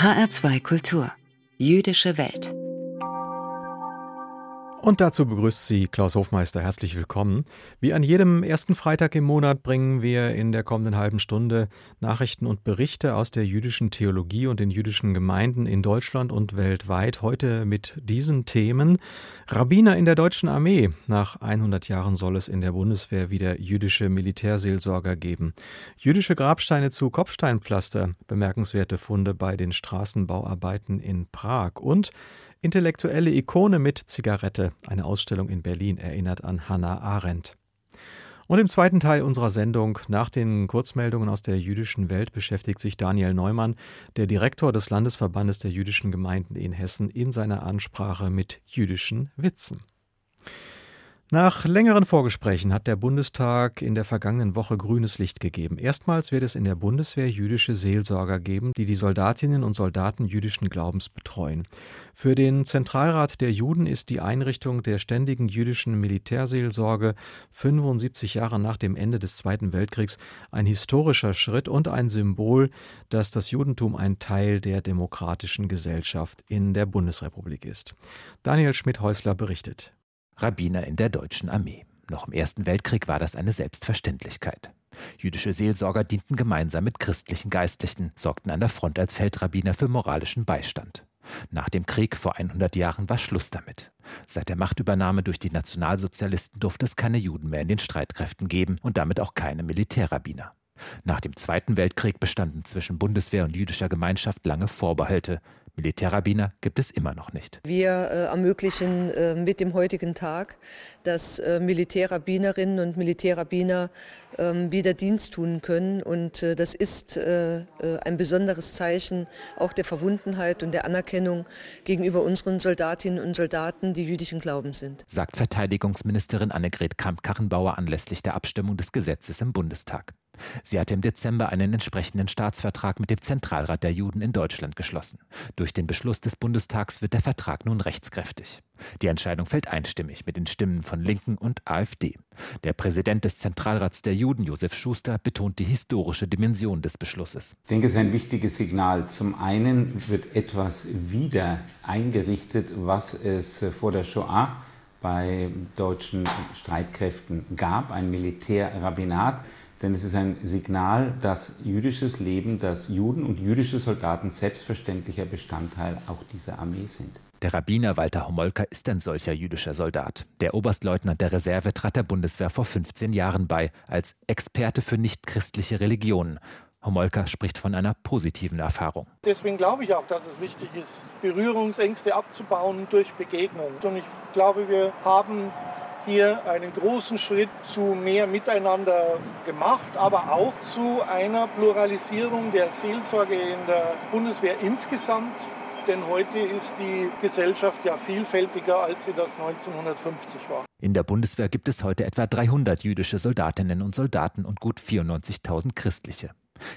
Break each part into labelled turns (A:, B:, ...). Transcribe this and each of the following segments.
A: HR2 Kultur. Jüdische Welt.
B: Und dazu begrüßt Sie Klaus Hofmeister. Herzlich willkommen. Wie an jedem ersten Freitag im Monat bringen wir in der kommenden halben Stunde Nachrichten und Berichte aus der jüdischen Theologie und den jüdischen Gemeinden in Deutschland und weltweit. Heute mit diesen Themen. Rabbiner in der deutschen Armee. Nach 100 Jahren soll es in der Bundeswehr wieder jüdische Militärseelsorger geben. Jüdische Grabsteine zu Kopfsteinpflaster. Bemerkenswerte Funde bei den Straßenbauarbeiten in Prag. Und Intellektuelle Ikone mit Zigarette. Eine Ausstellung in Berlin erinnert an Hannah Arendt. Und im zweiten Teil unserer Sendung, nach den Kurzmeldungen aus der jüdischen Welt, beschäftigt sich Daniel Neumann, der Direktor des Landesverbandes der jüdischen Gemeinden in Hessen, in seiner Ansprache mit jüdischen Witzen. Nach längeren Vorgesprächen hat der Bundestag in der vergangenen Woche grünes Licht gegeben. Erstmals wird es in der Bundeswehr jüdische Seelsorger geben, die die Soldatinnen und Soldaten jüdischen Glaubens betreuen. Für den Zentralrat der Juden ist die Einrichtung der ständigen jüdischen Militärseelsorge 75 Jahre nach dem Ende des Zweiten Weltkriegs ein historischer Schritt und ein Symbol, dass das Judentum ein Teil der demokratischen Gesellschaft in der Bundesrepublik ist. Daniel Schmidt-Häusler berichtet.
C: Rabbiner in der deutschen Armee. Noch im Ersten Weltkrieg war das eine Selbstverständlichkeit. Jüdische Seelsorger dienten gemeinsam mit christlichen Geistlichen, sorgten an der Front als Feldrabbiner für moralischen Beistand. Nach dem Krieg vor 100 Jahren war Schluss damit. Seit der Machtübernahme durch die Nationalsozialisten durfte es keine Juden mehr in den Streitkräften geben und damit auch keine Militärrabbiner. Nach dem Zweiten Weltkrieg bestanden zwischen Bundeswehr und jüdischer Gemeinschaft lange Vorbehalte. Militärrabbiner gibt es immer noch nicht.
D: Wir äh, ermöglichen äh, mit dem heutigen Tag, dass äh, Militärrabbinerinnen und Militärrabbiner ähm, wieder Dienst tun können. Und äh, das ist äh, äh, ein besonderes Zeichen auch der Verbundenheit und der Anerkennung gegenüber unseren Soldatinnen und Soldaten, die jüdischen Glaubens sind.
C: Sagt Verteidigungsministerin Annegret Kramp-Karrenbauer anlässlich der Abstimmung des Gesetzes im Bundestag. Sie hatte im Dezember einen entsprechenden Staatsvertrag mit dem Zentralrat der Juden in Deutschland geschlossen. Durch den Beschluss des Bundestags wird der Vertrag nun rechtskräftig. Die Entscheidung fällt einstimmig mit den Stimmen von Linken und AfD. Der Präsident des Zentralrats der Juden, Josef Schuster, betont die historische Dimension des Beschlusses.
E: Ich denke, es ist ein wichtiges Signal. Zum einen wird etwas wieder eingerichtet, was es vor der Shoah bei deutschen Streitkräften gab, ein Militärrabbinat denn es ist ein Signal, dass jüdisches Leben, dass Juden und jüdische Soldaten selbstverständlicher Bestandteil auch dieser Armee sind.
C: Der Rabbiner Walter Homolka ist ein solcher jüdischer Soldat. Der Oberstleutnant der Reserve trat der Bundeswehr vor 15 Jahren bei, als Experte für nichtchristliche Religionen. Homolka spricht von einer positiven Erfahrung.
F: Deswegen glaube ich auch, dass es wichtig ist, Berührungsängste abzubauen durch Begegnung. Und ich glaube, wir haben hier einen großen Schritt zu mehr Miteinander gemacht, aber auch zu einer Pluralisierung der Seelsorge in der Bundeswehr insgesamt. Denn heute ist die Gesellschaft ja vielfältiger, als sie das 1950 war.
C: In der Bundeswehr gibt es heute etwa 300 jüdische Soldatinnen und Soldaten und gut 94.000 christliche.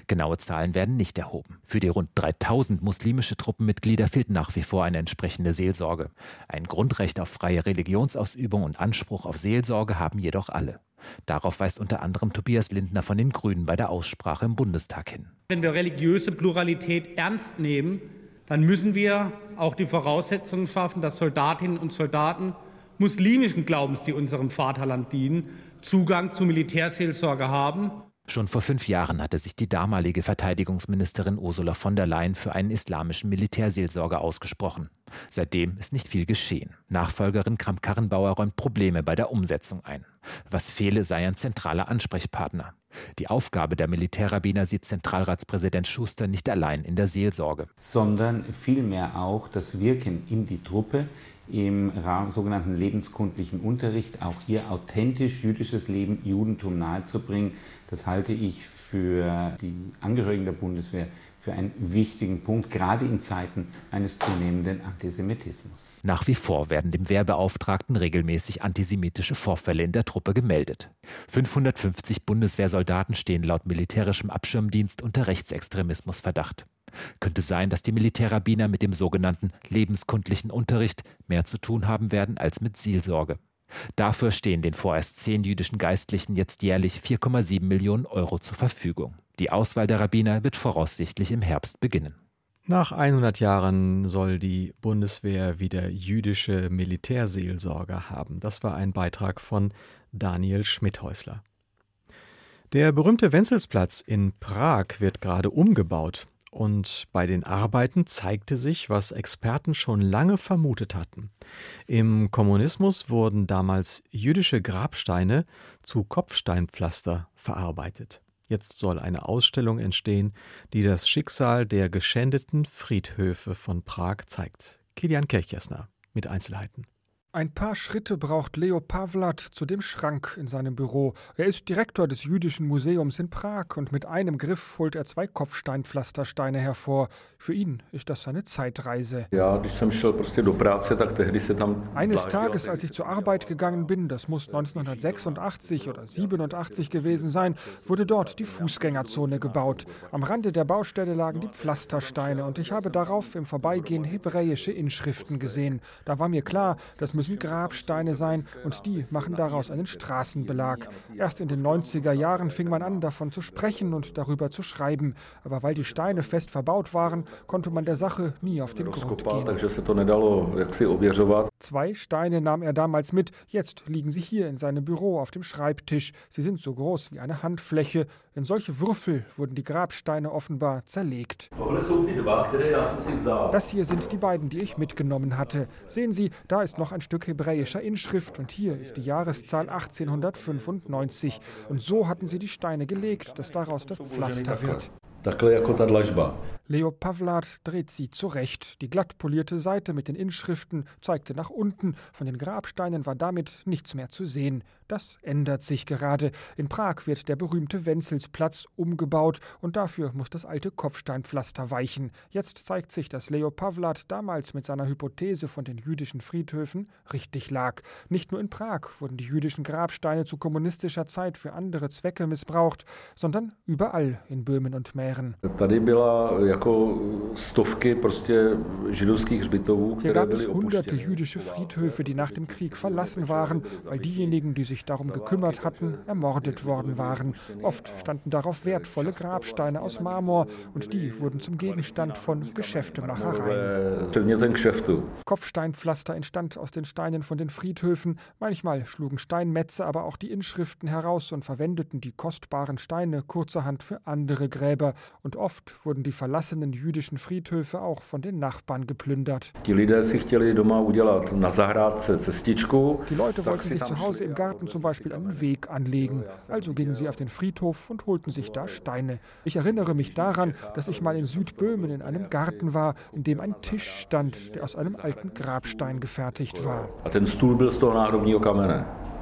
C: Genaue Zahlen werden nicht erhoben. Für die rund 3000 muslimische Truppenmitglieder fehlt nach wie vor eine entsprechende Seelsorge. Ein Grundrecht auf freie Religionsausübung und Anspruch auf Seelsorge haben jedoch alle. Darauf weist unter anderem Tobias Lindner von den Grünen bei der Aussprache im Bundestag hin.
G: Wenn wir religiöse Pluralität ernst nehmen, dann müssen wir auch die Voraussetzungen schaffen, dass Soldatinnen und Soldaten muslimischen Glaubens, die unserem Vaterland dienen, Zugang zu Militärseelsorge haben.
C: Schon vor fünf Jahren hatte sich die damalige Verteidigungsministerin Ursula von der Leyen für einen islamischen Militärseelsorger ausgesprochen. Seitdem ist nicht viel geschehen. Nachfolgerin Kramp-Karrenbauer räumt Probleme bei der Umsetzung ein. Was fehle, sei ein zentraler Ansprechpartner. Die Aufgabe der Militärrabbiner sieht Zentralratspräsident Schuster nicht allein in der Seelsorge,
E: sondern vielmehr auch das Wirken in die Truppe, im sogenannten lebenskundlichen Unterricht auch hier authentisch jüdisches Leben, Judentum nahezubringen. Das halte ich für die Angehörigen der Bundeswehr für einen wichtigen Punkt, gerade in Zeiten eines zunehmenden Antisemitismus.
C: Nach wie vor werden dem Wehrbeauftragten regelmäßig antisemitische Vorfälle in der Truppe gemeldet. 550 Bundeswehrsoldaten stehen laut militärischem Abschirmdienst unter Rechtsextremismusverdacht. Könnte sein, dass die Militärrabbiner mit dem sogenannten lebenskundlichen Unterricht mehr zu tun haben werden als mit Seelsorge. Dafür stehen den vorerst zehn jüdischen Geistlichen jetzt jährlich 4,7 Millionen Euro zur Verfügung. Die Auswahl der Rabbiner wird voraussichtlich im Herbst beginnen.
B: Nach 100 Jahren soll die Bundeswehr wieder jüdische Militärseelsorger haben. Das war ein Beitrag von Daniel Schmidhäusler. Der berühmte Wenzelsplatz in Prag wird gerade umgebaut. Und bei den Arbeiten zeigte sich, was Experten schon lange vermutet hatten. Im Kommunismus wurden damals jüdische Grabsteine zu Kopfsteinpflaster verarbeitet. Jetzt soll eine Ausstellung entstehen, die das Schicksal der geschändeten Friedhöfe von Prag zeigt. Kilian Kirchjesner mit Einzelheiten.
H: Ein paar Schritte braucht Leo Pavlat zu dem Schrank in seinem Büro. Er ist Direktor des Jüdischen Museums in Prag und mit einem Griff holt er zwei Kopfsteinpflastersteine hervor. Für ihn ist das eine Zeitreise. Eines Tages, als ich zur Arbeit gegangen bin, das muss 1986 oder 87 gewesen sein, wurde dort die Fußgängerzone gebaut. Am Rande der Baustelle lagen die Pflastersteine und ich habe darauf im Vorbeigehen hebräische Inschriften gesehen. Da war mir klar, das müssen müssen Grabsteine sein und die machen daraus einen Straßenbelag. Erst in den 90er Jahren fing man an, davon zu sprechen und darüber zu schreiben. Aber weil die Steine fest verbaut waren, konnte man der Sache nie auf den Grund gehen. Zwei Steine nahm er damals mit. Jetzt liegen sie hier in seinem Büro auf dem Schreibtisch. Sie sind so groß wie eine Handfläche. In solche Würfel wurden die Grabsteine offenbar zerlegt. Das hier sind die beiden, die ich mitgenommen hatte. Sehen Sie, da ist noch ein Stück hebräischer Inschrift und hier ist die Jahreszahl 1895. Und so hatten sie die Steine gelegt, dass daraus das Pflaster wird. Leo Pavlat dreht sie zurecht. Die glatt polierte Seite mit den Inschriften zeigte nach unten. Von den Grabsteinen war damit nichts mehr zu sehen. Das ändert sich gerade. In Prag wird der berühmte Wenzelsplatz umgebaut und dafür muss das alte Kopfsteinpflaster weichen. Jetzt zeigt sich, dass Leo Pavlat damals mit seiner Hypothese von den jüdischen Friedhöfen richtig lag. Nicht nur in Prag wurden die jüdischen Grabsteine zu kommunistischer Zeit für andere Zwecke missbraucht, sondern überall in Böhmen und Mähren. Hier gab es hunderte jüdische Friedhöfe, die nach dem Krieg verlassen waren, weil diejenigen, die sich darum gekümmert hatten, ermordet worden waren. Oft standen darauf wertvolle Grabsteine aus Marmor und die wurden zum Gegenstand von Geschäftemachereien. Kopfsteinpflaster entstand aus den Steinen von den Friedhöfen. Manchmal schlugen Steinmetze aber auch die Inschriften heraus und verwendeten die kostbaren Steine kurzerhand für andere Gräber. Und oft wurden die verlassenen jüdischen Friedhöfe auch von den Nachbarn geplündert. Die Leute wollten sich zu Hause im Garten zum Beispiel einen Weg anlegen. Also gingen sie auf den Friedhof und holten sich da Steine. Ich erinnere mich daran, dass ich mal in Südböhmen in einem Garten war, in dem ein Tisch stand, der aus einem alten Grabstein gefertigt war.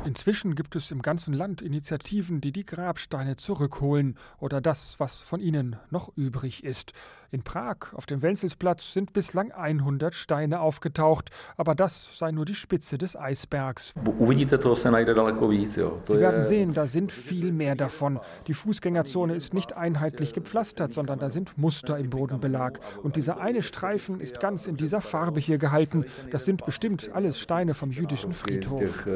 H: Inzwischen gibt es im ganzen Land Initiativen, die die Grabsteine zurückholen oder das, was von ihnen noch übrig ist. In Prag auf dem Wenzelsplatz sind bislang 100 Steine aufgetaucht, aber das sei nur die Spitze des Eisbergs. Sie werden sehen, da sind viel mehr davon. Die Fußgängerzone ist nicht einheitlich gepflastert, sondern da sind Muster im Bodenbelag. Und dieser eine Streifen ist ganz in dieser Farbe hier gehalten. Das sind bestimmt alles Steine vom jüdischen Friedhof.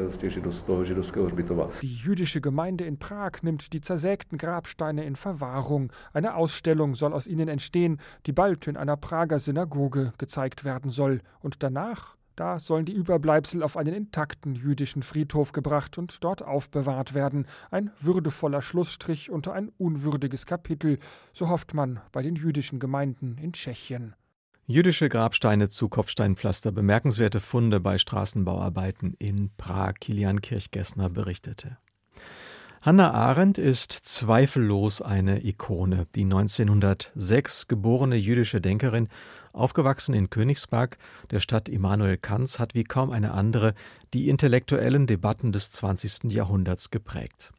H: Die jüdische Gemeinde in Prag nimmt die zersägten Grabsteine in Verwahrung. Eine Ausstellung soll aus ihnen entstehen, die bald in einer Prager Synagoge gezeigt werden soll. Und danach da sollen die Überbleibsel auf einen intakten jüdischen Friedhof gebracht und dort aufbewahrt werden. Ein würdevoller Schlussstrich unter ein unwürdiges Kapitel, so hofft man bei den jüdischen Gemeinden in Tschechien.
B: Jüdische Grabsteine zu Kopfsteinpflaster, bemerkenswerte Funde bei Straßenbauarbeiten in Prag. Kilian Kirchgessner berichtete. Hannah Arendt ist zweifellos eine Ikone. Die 1906 geborene jüdische Denkerin, aufgewachsen in Königsberg, der Stadt Immanuel Kants, hat wie kaum eine andere die intellektuellen Debatten des 20. Jahrhunderts geprägt.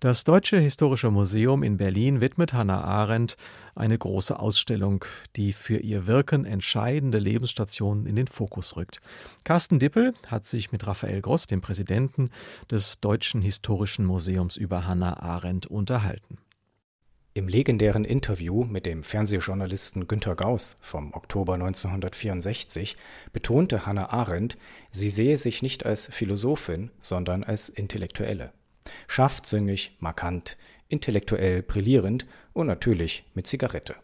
B: Das Deutsche Historische Museum in Berlin widmet Hannah Arendt eine große Ausstellung, die für ihr Wirken entscheidende Lebensstationen in den Fokus rückt. Carsten Dippel hat sich mit Raphael Gross, dem Präsidenten des Deutschen Historischen Museums, über Hannah Arendt unterhalten.
I: Im legendären Interview mit dem Fernsehjournalisten Günter Gauss vom Oktober 1964 betonte Hannah Arendt, sie sehe sich nicht als Philosophin, sondern als Intellektuelle. Scharfzüngig, markant, intellektuell brillierend und natürlich mit Zigarette.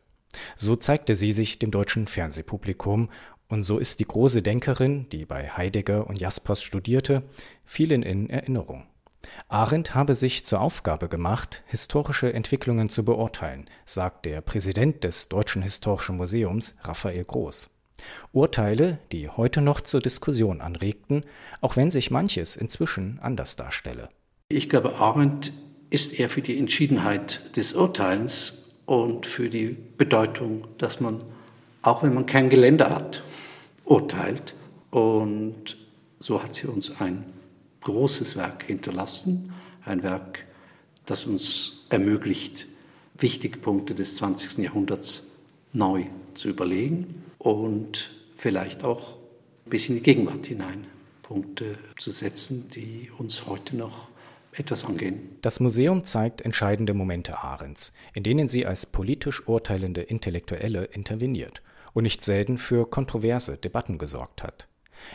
I: So zeigte sie sich dem deutschen Fernsehpublikum und so ist die große Denkerin, die bei Heidegger und Jaspers studierte, vielen in Erinnerung. Arendt habe sich zur Aufgabe gemacht, historische Entwicklungen zu beurteilen, sagt der Präsident des Deutschen Historischen Museums, Raphael Groß. Urteile, die heute noch zur Diskussion anregten, auch wenn sich manches inzwischen anders darstelle.
J: Ich glaube, Arendt ist eher für die Entschiedenheit des Urteils und für die Bedeutung, dass man, auch wenn man kein Gelände hat, urteilt. Und so hat sie uns ein großes Werk hinterlassen, ein Werk, das uns ermöglicht, wichtige Punkte des 20. Jahrhunderts neu zu überlegen und vielleicht auch bis in die Gegenwart hinein Punkte zu setzen, die uns heute noch etwas angehen.
I: Das Museum zeigt entscheidende Momente Arends, in denen sie als politisch urteilende Intellektuelle interveniert und nicht selten für kontroverse Debatten gesorgt hat.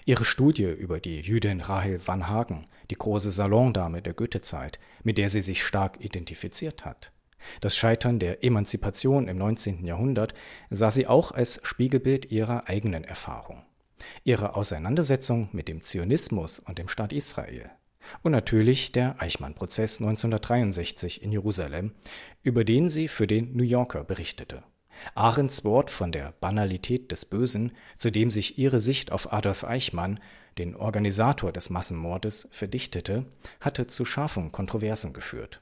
I: Ihre Studie über die Jüdin Rahel van Hagen, die große Salondame der Goethezeit, mit der sie sich stark identifiziert hat. Das Scheitern der Emanzipation im 19. Jahrhundert sah sie auch als Spiegelbild ihrer eigenen Erfahrung. Ihre Auseinandersetzung mit dem Zionismus und dem Staat Israel. Und natürlich der Eichmann-Prozess 1963 in Jerusalem, über den sie für den New Yorker berichtete. Arends Wort von der Banalität des Bösen, zu dem sich ihre Sicht auf Adolf Eichmann, den Organisator des Massenmordes, verdichtete, hatte zu scharfen Kontroversen geführt.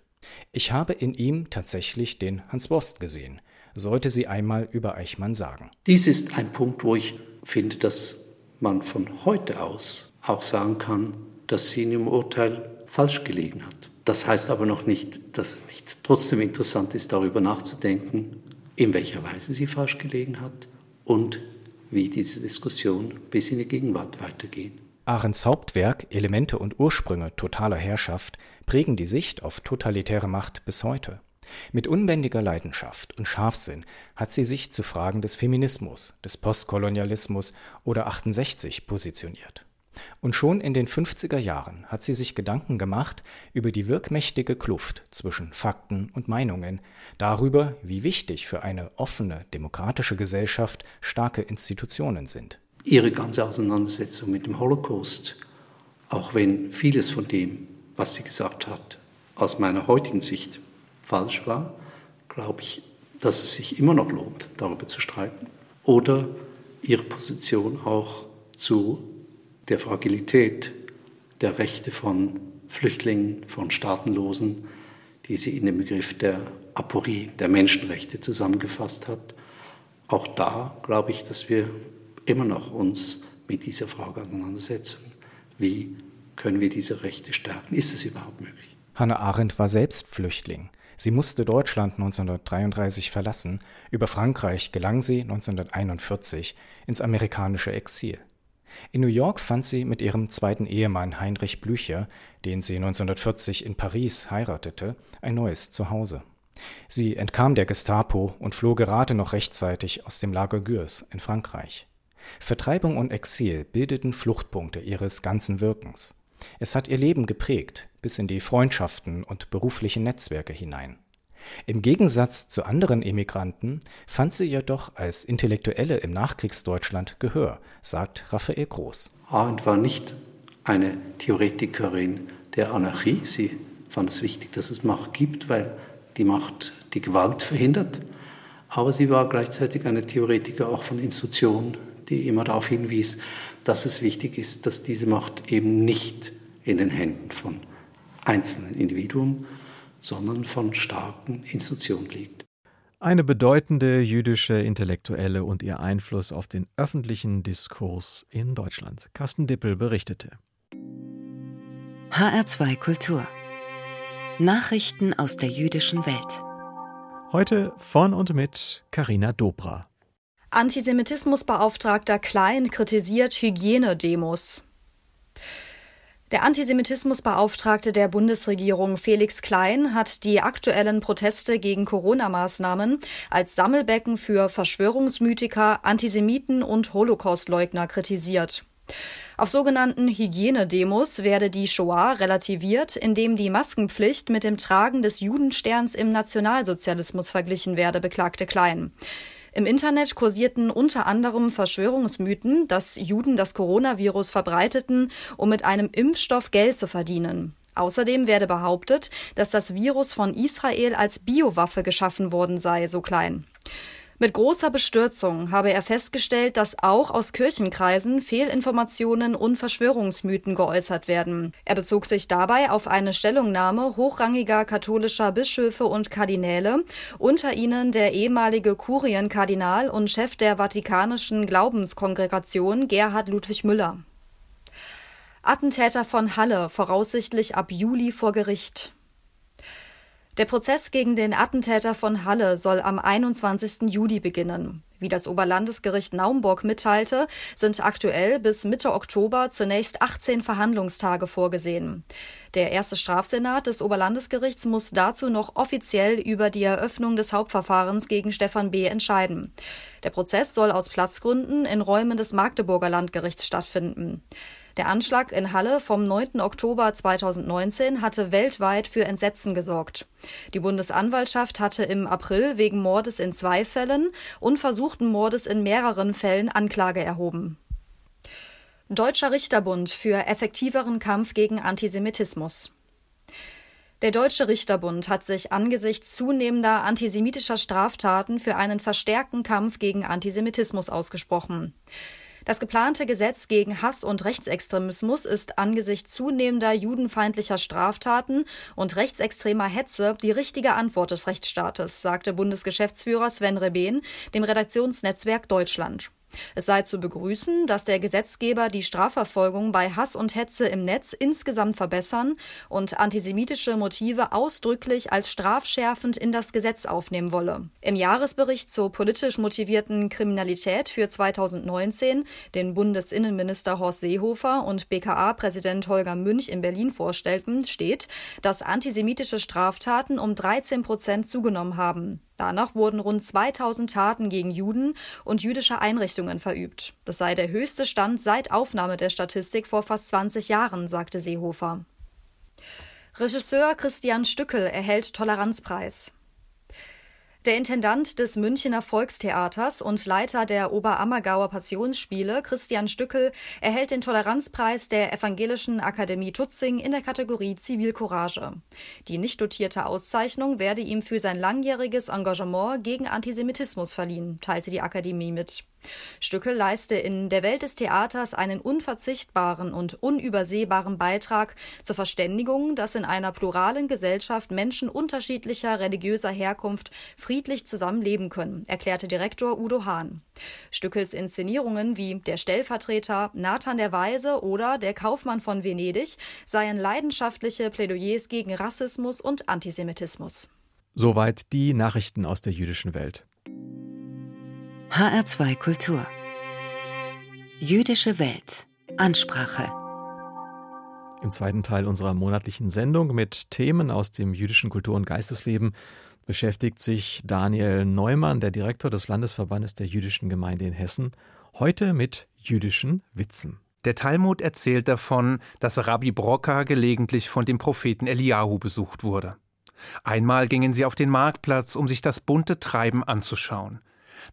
I: Ich habe in ihm tatsächlich den Hans Wurst gesehen, sollte sie einmal über Eichmann sagen.
J: Dies ist ein Punkt, wo ich finde, dass man von heute aus auch sagen kann, dass sie in ihrem Urteil falsch gelegen hat. Das heißt aber noch nicht, dass es nicht trotzdem interessant ist, darüber nachzudenken, in welcher Weise sie falsch gelegen hat und wie diese Diskussion bis in die Gegenwart weitergeht.
I: Arends Hauptwerk Elemente und Ursprünge totaler Herrschaft prägen die Sicht auf totalitäre Macht bis heute. Mit unbändiger Leidenschaft und Scharfsinn hat sie sich zu Fragen des Feminismus, des Postkolonialismus oder 68 positioniert. Und schon in den 50er Jahren hat sie sich Gedanken gemacht über die wirkmächtige Kluft zwischen Fakten und Meinungen, darüber, wie wichtig für eine offene, demokratische Gesellschaft starke Institutionen sind.
J: Ihre ganze Auseinandersetzung mit dem Holocaust, auch wenn vieles von dem, was sie gesagt hat, aus meiner heutigen Sicht falsch war, glaube ich, dass es sich immer noch lohnt, darüber zu streiten. Oder ihre Position auch zu der Fragilität der Rechte von Flüchtlingen, von Staatenlosen, die sie in dem Begriff der Aporie der Menschenrechte zusammengefasst hat. Auch da glaube ich, dass wir immer noch uns mit dieser Frage auseinandersetzen. Wie können wir diese Rechte stärken? Ist es überhaupt möglich?
I: Hannah Arendt war selbst Flüchtling. Sie musste Deutschland 1933 verlassen. Über Frankreich gelang sie 1941 ins amerikanische Exil. In New York fand sie mit ihrem zweiten Ehemann Heinrich Blücher, den sie 1940 in Paris heiratete, ein neues Zuhause. Sie entkam der Gestapo und floh gerade noch rechtzeitig aus dem Lager Gürs in Frankreich. Vertreibung und Exil bildeten Fluchtpunkte ihres ganzen Wirkens. Es hat ihr Leben geprägt, bis in die Freundschaften und beruflichen Netzwerke hinein. Im Gegensatz zu anderen Emigranten fand sie jedoch als Intellektuelle im Nachkriegsdeutschland Gehör, sagt Raphael Groß.
J: Arendt war nicht eine Theoretikerin der Anarchie. Sie fand es wichtig, dass es Macht gibt, weil die Macht die Gewalt verhindert. Aber sie war gleichzeitig eine Theoretiker auch von Institutionen, die immer darauf hinwies, dass es wichtig ist, dass diese Macht eben nicht in den Händen von einzelnen Individuen, sondern von starken Institutionen liegt.
B: Eine bedeutende jüdische Intellektuelle und ihr Einfluss auf den öffentlichen Diskurs in Deutschland. Carsten Dippel berichtete.
A: HR2 Kultur. Nachrichten aus der jüdischen Welt.
B: Heute von und mit Karina Dobra.
K: Antisemitismusbeauftragter Klein kritisiert Hygienedemos. Der Antisemitismusbeauftragte der Bundesregierung Felix Klein hat die aktuellen Proteste gegen Corona-Maßnahmen als Sammelbecken für Verschwörungsmythiker, Antisemiten und Holocaustleugner kritisiert. Auf sogenannten Hygienedemos werde die Shoah relativiert, indem die Maskenpflicht mit dem Tragen des Judensterns im Nationalsozialismus verglichen werde, beklagte Klein. Im Internet kursierten unter anderem Verschwörungsmythen, dass Juden das Coronavirus verbreiteten, um mit einem Impfstoff Geld zu verdienen. Außerdem werde behauptet, dass das Virus von Israel als Biowaffe geschaffen worden sei, so klein. Mit großer Bestürzung habe er festgestellt, dass auch aus Kirchenkreisen Fehlinformationen und Verschwörungsmythen geäußert werden. Er bezog sich dabei auf eine Stellungnahme hochrangiger katholischer Bischöfe und Kardinäle, unter ihnen der ehemalige Kurienkardinal und Chef der Vatikanischen Glaubenskongregation Gerhard Ludwig Müller. Attentäter von Halle voraussichtlich ab Juli vor Gericht. Der Prozess gegen den Attentäter von Halle soll am 21. Juli beginnen. Wie das Oberlandesgericht Naumburg mitteilte, sind aktuell bis Mitte Oktober zunächst 18 Verhandlungstage vorgesehen. Der erste Strafsenat des Oberlandesgerichts muss dazu noch offiziell über die Eröffnung des Hauptverfahrens gegen Stefan B. entscheiden. Der Prozess soll aus Platzgründen in Räumen des Magdeburger Landgerichts stattfinden. Der Anschlag in Halle vom 9. Oktober 2019 hatte weltweit für Entsetzen gesorgt. Die Bundesanwaltschaft hatte im April wegen Mordes in zwei Fällen und versuchten Mordes in mehreren Fällen Anklage erhoben. Deutscher Richterbund für effektiveren Kampf gegen Antisemitismus. Der Deutsche Richterbund hat sich angesichts zunehmender antisemitischer Straftaten für einen verstärkten Kampf gegen Antisemitismus ausgesprochen. Das geplante Gesetz gegen Hass und Rechtsextremismus ist angesichts zunehmender judenfeindlicher Straftaten und rechtsextremer Hetze die richtige Antwort des Rechtsstaates, sagte Bundesgeschäftsführer Sven Rebehn dem Redaktionsnetzwerk Deutschland. Es sei zu begrüßen, dass der Gesetzgeber die Strafverfolgung bei Hass und Hetze im Netz insgesamt verbessern und antisemitische Motive ausdrücklich als strafschärfend in das Gesetz aufnehmen wolle. Im Jahresbericht zur politisch motivierten Kriminalität für 2019, den Bundesinnenminister Horst Seehofer und BKA-Präsident Holger Münch in Berlin vorstellten, steht, dass antisemitische Straftaten um 13 Prozent zugenommen haben. Danach wurden rund 2000 Taten gegen Juden und jüdische Einrichtungen verübt. Das sei der höchste Stand seit Aufnahme der Statistik vor fast 20 Jahren, sagte Seehofer. Regisseur Christian Stückel erhält Toleranzpreis. Der Intendant des Münchener Volkstheaters und Leiter der Oberammergauer Passionsspiele, Christian Stückel, erhält den Toleranzpreis der Evangelischen Akademie Tutzing in der Kategorie Zivilcourage. Die nicht dotierte Auszeichnung werde ihm für sein langjähriges Engagement gegen Antisemitismus verliehen, teilte die Akademie mit. Stücke leiste in der Welt des Theaters einen unverzichtbaren und unübersehbaren Beitrag zur Verständigung, dass in einer pluralen Gesellschaft Menschen unterschiedlicher religiöser Herkunft friedlich zusammenleben können, erklärte Direktor Udo Hahn. Stückels Inszenierungen wie Der Stellvertreter, Nathan der Weise oder Der Kaufmann von Venedig seien leidenschaftliche Plädoyers gegen Rassismus und Antisemitismus.
B: Soweit die Nachrichten aus der jüdischen Welt.
A: HR2 Kultur. Jüdische Welt. Ansprache.
B: Im zweiten Teil unserer monatlichen Sendung mit Themen aus dem jüdischen Kultur- und Geistesleben beschäftigt sich Daniel Neumann, der Direktor des Landesverbandes der jüdischen Gemeinde in Hessen, heute mit jüdischen Witzen.
L: Der Talmud erzählt davon, dass Rabbi Brocker gelegentlich von dem Propheten Eliahu besucht wurde. Einmal gingen sie auf den Marktplatz, um sich das bunte Treiben anzuschauen.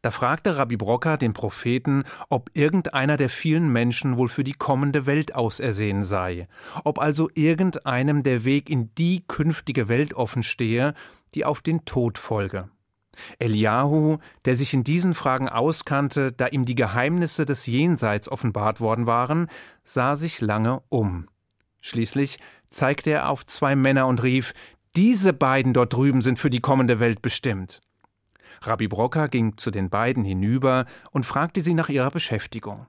L: Da fragte Rabbi Brocker den Propheten, ob irgendeiner der vielen Menschen wohl für die kommende Welt ausersehen sei, ob also irgendeinem der Weg in die künftige Welt offen stehe, die auf den Tod folge. Eliahu, der sich in diesen Fragen auskannte, da ihm die Geheimnisse des Jenseits offenbart worden waren, sah sich lange um. Schließlich zeigte er auf zwei Männer und rief Diese beiden dort drüben sind für die kommende Welt bestimmt. Rabbi Brocker ging zu den beiden hinüber und fragte sie nach ihrer Beschäftigung.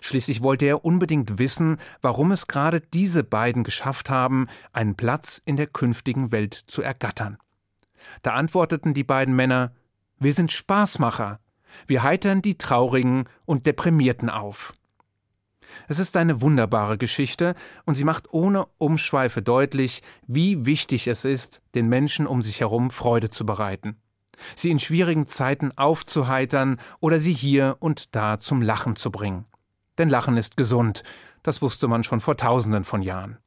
L: Schließlich wollte er unbedingt wissen, warum es gerade diese beiden geschafft haben, einen Platz in der künftigen Welt zu ergattern. Da antworteten die beiden Männer Wir sind Spaßmacher, wir heitern die Traurigen und Deprimierten auf. Es ist eine wunderbare Geschichte und sie macht ohne Umschweife deutlich, wie wichtig es ist, den Menschen um sich herum Freude zu bereiten sie in schwierigen Zeiten aufzuheitern oder sie hier und da zum Lachen zu bringen. Denn Lachen ist gesund, das wusste man schon vor tausenden von Jahren.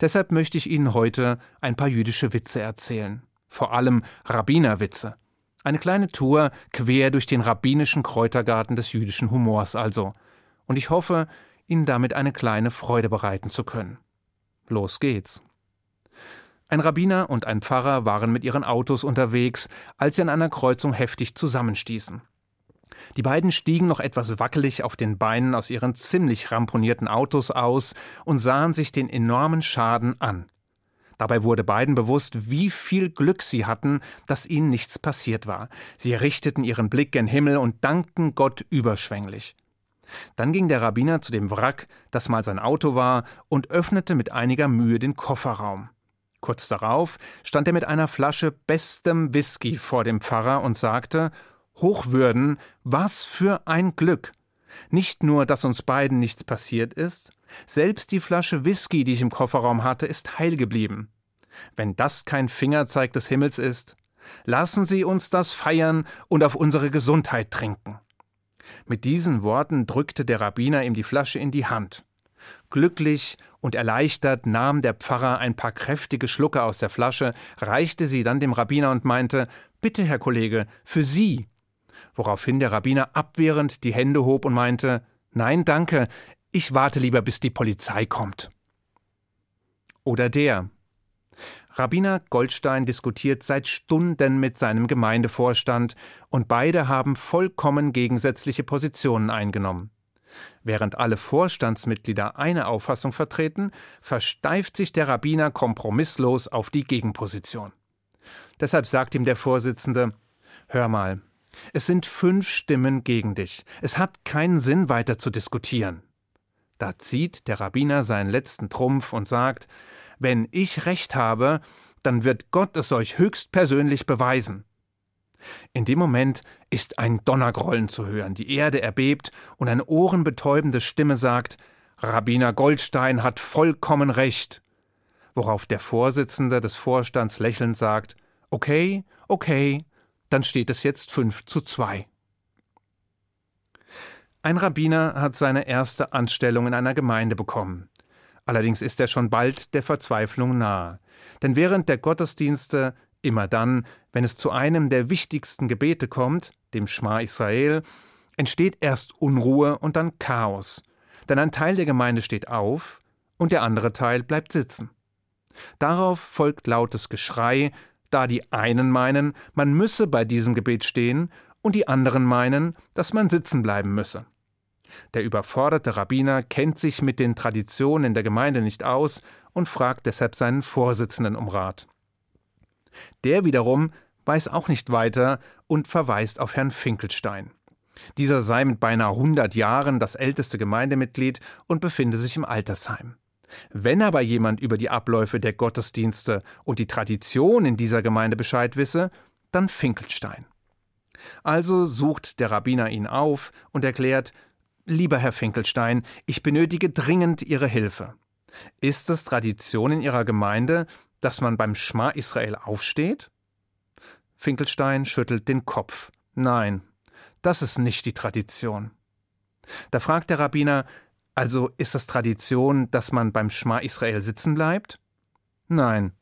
L: Deshalb möchte ich Ihnen heute ein paar jüdische Witze erzählen, vor allem Rabbinerwitze. Eine kleine Tour quer durch den rabbinischen Kräutergarten des jüdischen Humors also. Und ich hoffe, Ihnen damit eine kleine Freude bereiten zu können. Los geht's. Ein Rabbiner und ein Pfarrer waren mit ihren Autos unterwegs, als sie an einer Kreuzung heftig zusammenstießen. Die beiden stiegen noch etwas wackelig auf den Beinen aus ihren ziemlich ramponierten Autos aus und sahen sich den enormen Schaden an. Dabei wurde beiden bewusst, wie viel Glück sie hatten, dass ihnen nichts passiert war. Sie richteten ihren Blick gen Himmel und dankten Gott überschwänglich. Dann ging der Rabbiner zu dem Wrack, das mal sein Auto war, und öffnete mit einiger Mühe den Kofferraum. Kurz darauf stand er mit einer Flasche bestem Whisky vor dem Pfarrer und sagte Hochwürden, was für ein Glück. Nicht nur, dass uns beiden nichts passiert ist, selbst die Flasche Whisky, die ich im Kofferraum hatte, ist heil geblieben. Wenn das kein Fingerzeig des Himmels ist, lassen Sie uns das feiern und auf unsere Gesundheit trinken. Mit diesen Worten drückte der Rabbiner ihm die Flasche in die Hand. Glücklich und erleichtert nahm der Pfarrer ein paar kräftige Schlucke aus der Flasche, reichte sie dann dem Rabbiner und meinte Bitte, Herr Kollege, für Sie. Woraufhin der Rabbiner abwehrend die Hände hob und meinte Nein, danke, ich warte lieber, bis die Polizei kommt. Oder der. Rabbiner Goldstein diskutiert seit Stunden mit seinem Gemeindevorstand und beide haben vollkommen gegensätzliche Positionen eingenommen. Während alle Vorstandsmitglieder eine Auffassung vertreten, versteift sich der Rabbiner kompromisslos auf die Gegenposition. Deshalb sagt ihm der Vorsitzende Hör mal, es sind fünf Stimmen gegen dich. Es hat keinen Sinn, weiter zu diskutieren. Da zieht der Rabbiner seinen letzten Trumpf und sagt Wenn ich recht habe, dann wird Gott es euch höchstpersönlich beweisen. In dem Moment ist ein Donnergrollen zu hören, die Erde erbebt und eine ohrenbetäubende Stimme sagt Rabbiner Goldstein hat vollkommen recht. Worauf der Vorsitzende des Vorstands lächelnd sagt Okay, okay, dann steht es jetzt fünf zu zwei. Ein Rabbiner hat seine erste Anstellung in einer Gemeinde bekommen. Allerdings ist er schon bald der Verzweiflung nahe. Denn während der Gottesdienste, immer dann, wenn es zu einem der wichtigsten Gebete kommt, dem Schma Israel, entsteht erst Unruhe und dann Chaos. Denn ein Teil der Gemeinde steht auf und der andere Teil bleibt sitzen. Darauf folgt lautes Geschrei, da die einen meinen, man müsse bei diesem Gebet stehen und die anderen meinen, dass man sitzen bleiben müsse. Der überforderte Rabbiner kennt sich mit den Traditionen der Gemeinde nicht aus und fragt deshalb seinen Vorsitzenden um Rat. Der wiederum weiß auch nicht weiter und verweist auf Herrn Finkelstein. Dieser sei mit beinahe 100 Jahren das älteste Gemeindemitglied und befinde sich im Altersheim. Wenn aber jemand über die Abläufe der Gottesdienste und die Tradition in dieser Gemeinde Bescheid wisse, dann Finkelstein. Also sucht der Rabbiner ihn auf und erklärt, Lieber Herr Finkelstein, ich benötige dringend Ihre Hilfe. Ist es Tradition in Ihrer Gemeinde, dass man beim Schma Israel aufsteht? Finkelstein schüttelt den Kopf. Nein, das ist nicht die Tradition. Da fragt der Rabbiner, also ist es Tradition, dass man beim Schma Israel sitzen bleibt? Nein,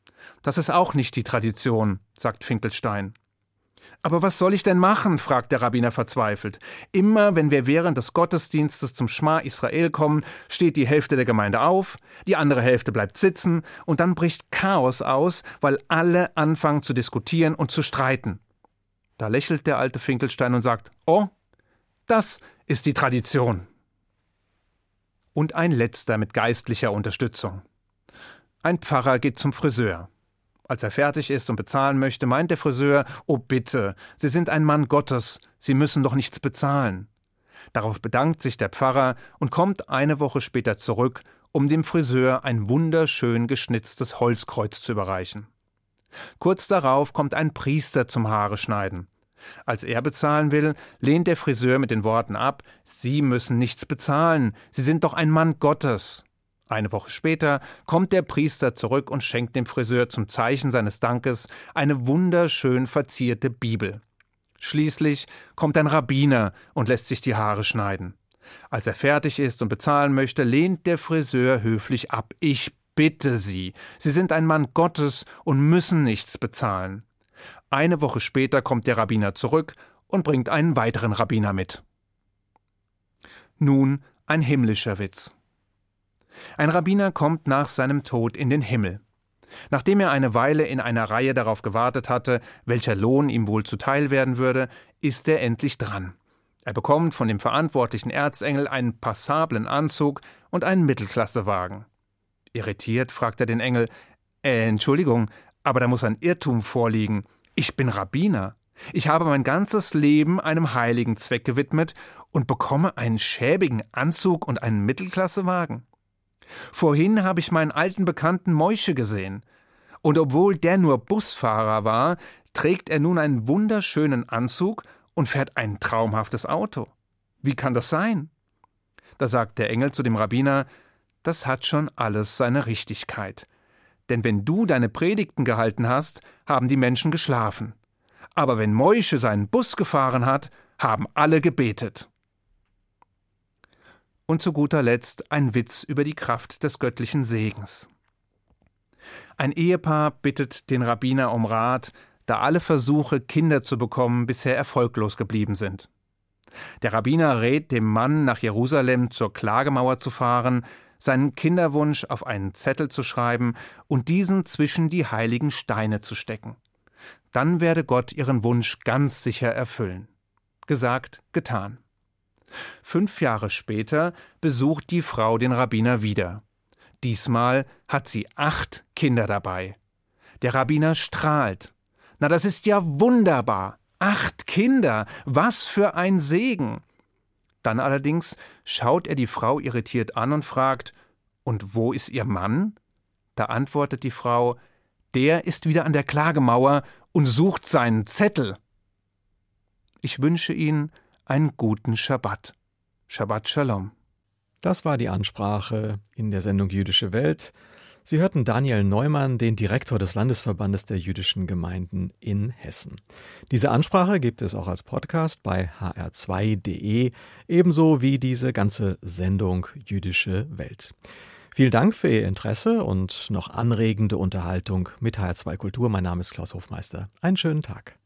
L: das ist auch nicht die Tradition, sagt Finkelstein. Aber was soll ich denn machen? fragt der Rabbiner verzweifelt. Immer wenn wir während des Gottesdienstes zum Schma Israel kommen, steht die Hälfte der Gemeinde auf, die andere Hälfte bleibt sitzen, und dann bricht Chaos aus, weil alle anfangen zu diskutieren und zu streiten. Da lächelt der alte Finkelstein und sagt: Oh, das ist die Tradition. Und ein letzter mit geistlicher Unterstützung. Ein Pfarrer geht zum Friseur. Als er fertig ist und bezahlen möchte, meint der Friseur Oh bitte, Sie sind ein Mann Gottes, Sie müssen doch nichts bezahlen. Darauf bedankt sich der Pfarrer und kommt eine Woche später zurück, um dem Friseur ein wunderschön geschnitztes Holzkreuz zu überreichen. Kurz darauf kommt ein Priester zum Haare schneiden. Als er bezahlen will, lehnt der Friseur mit den Worten ab Sie müssen nichts bezahlen, Sie sind doch ein Mann Gottes. Eine Woche später kommt der Priester zurück und schenkt dem Friseur zum Zeichen seines Dankes eine wunderschön verzierte Bibel. Schließlich kommt ein Rabbiner und lässt sich die Haare schneiden. Als er fertig ist und bezahlen möchte, lehnt der Friseur höflich ab. Ich bitte Sie, Sie sind ein Mann Gottes und müssen nichts bezahlen. Eine Woche später kommt der Rabbiner zurück und bringt einen weiteren Rabbiner mit. Nun ein himmlischer Witz. Ein Rabbiner kommt nach seinem Tod in den Himmel. Nachdem er eine Weile in einer Reihe darauf gewartet hatte, welcher Lohn ihm wohl zuteil werden würde, ist er endlich dran. Er bekommt von dem verantwortlichen Erzengel einen passablen Anzug und einen Mittelklassewagen. Irritiert fragt er den Engel: äh, Entschuldigung, aber da muss ein Irrtum vorliegen. Ich bin Rabbiner. Ich habe mein ganzes Leben einem heiligen Zweck gewidmet und bekomme einen schäbigen Anzug und einen Mittelklassewagen. Vorhin habe ich meinen alten Bekannten Moische gesehen. Und obwohl der nur Busfahrer war, trägt er nun einen wunderschönen Anzug und fährt ein traumhaftes Auto. Wie kann das sein? Da sagt der Engel zu dem Rabbiner, das hat schon alles seine Richtigkeit. Denn wenn du deine Predigten gehalten hast, haben die Menschen geschlafen. Aber wenn Moische seinen Bus gefahren hat, haben alle gebetet. Und zu guter Letzt ein Witz über die Kraft des göttlichen Segens. Ein Ehepaar bittet den Rabbiner um Rat, da alle Versuche, Kinder zu bekommen, bisher erfolglos geblieben sind. Der Rabbiner rät dem Mann, nach Jerusalem zur Klagemauer zu fahren, seinen Kinderwunsch auf einen Zettel zu schreiben und diesen zwischen die heiligen Steine zu stecken. Dann werde Gott ihren Wunsch ganz sicher erfüllen. Gesagt, getan. Fünf Jahre später besucht die Frau den Rabbiner wieder. Diesmal hat sie acht Kinder dabei. Der Rabbiner strahlt. Na, das ist ja wunderbar. Acht Kinder. Was für ein Segen. Dann allerdings schaut er die Frau irritiert an und fragt: Und wo ist Ihr Mann? Da antwortet die Frau: Der ist wieder an der Klagemauer und sucht seinen Zettel. Ich wünsche Ihnen einen guten Schabbat. Shabbat Shalom.
B: Das war die Ansprache in der Sendung Jüdische Welt. Sie hörten Daniel Neumann, den Direktor des Landesverbandes der jüdischen Gemeinden in Hessen. Diese Ansprache gibt es auch als Podcast bei hr2.de, ebenso wie diese ganze Sendung Jüdische Welt. Vielen Dank für Ihr Interesse und noch anregende Unterhaltung mit HR2 Kultur. Mein Name ist Klaus Hofmeister. Einen schönen Tag.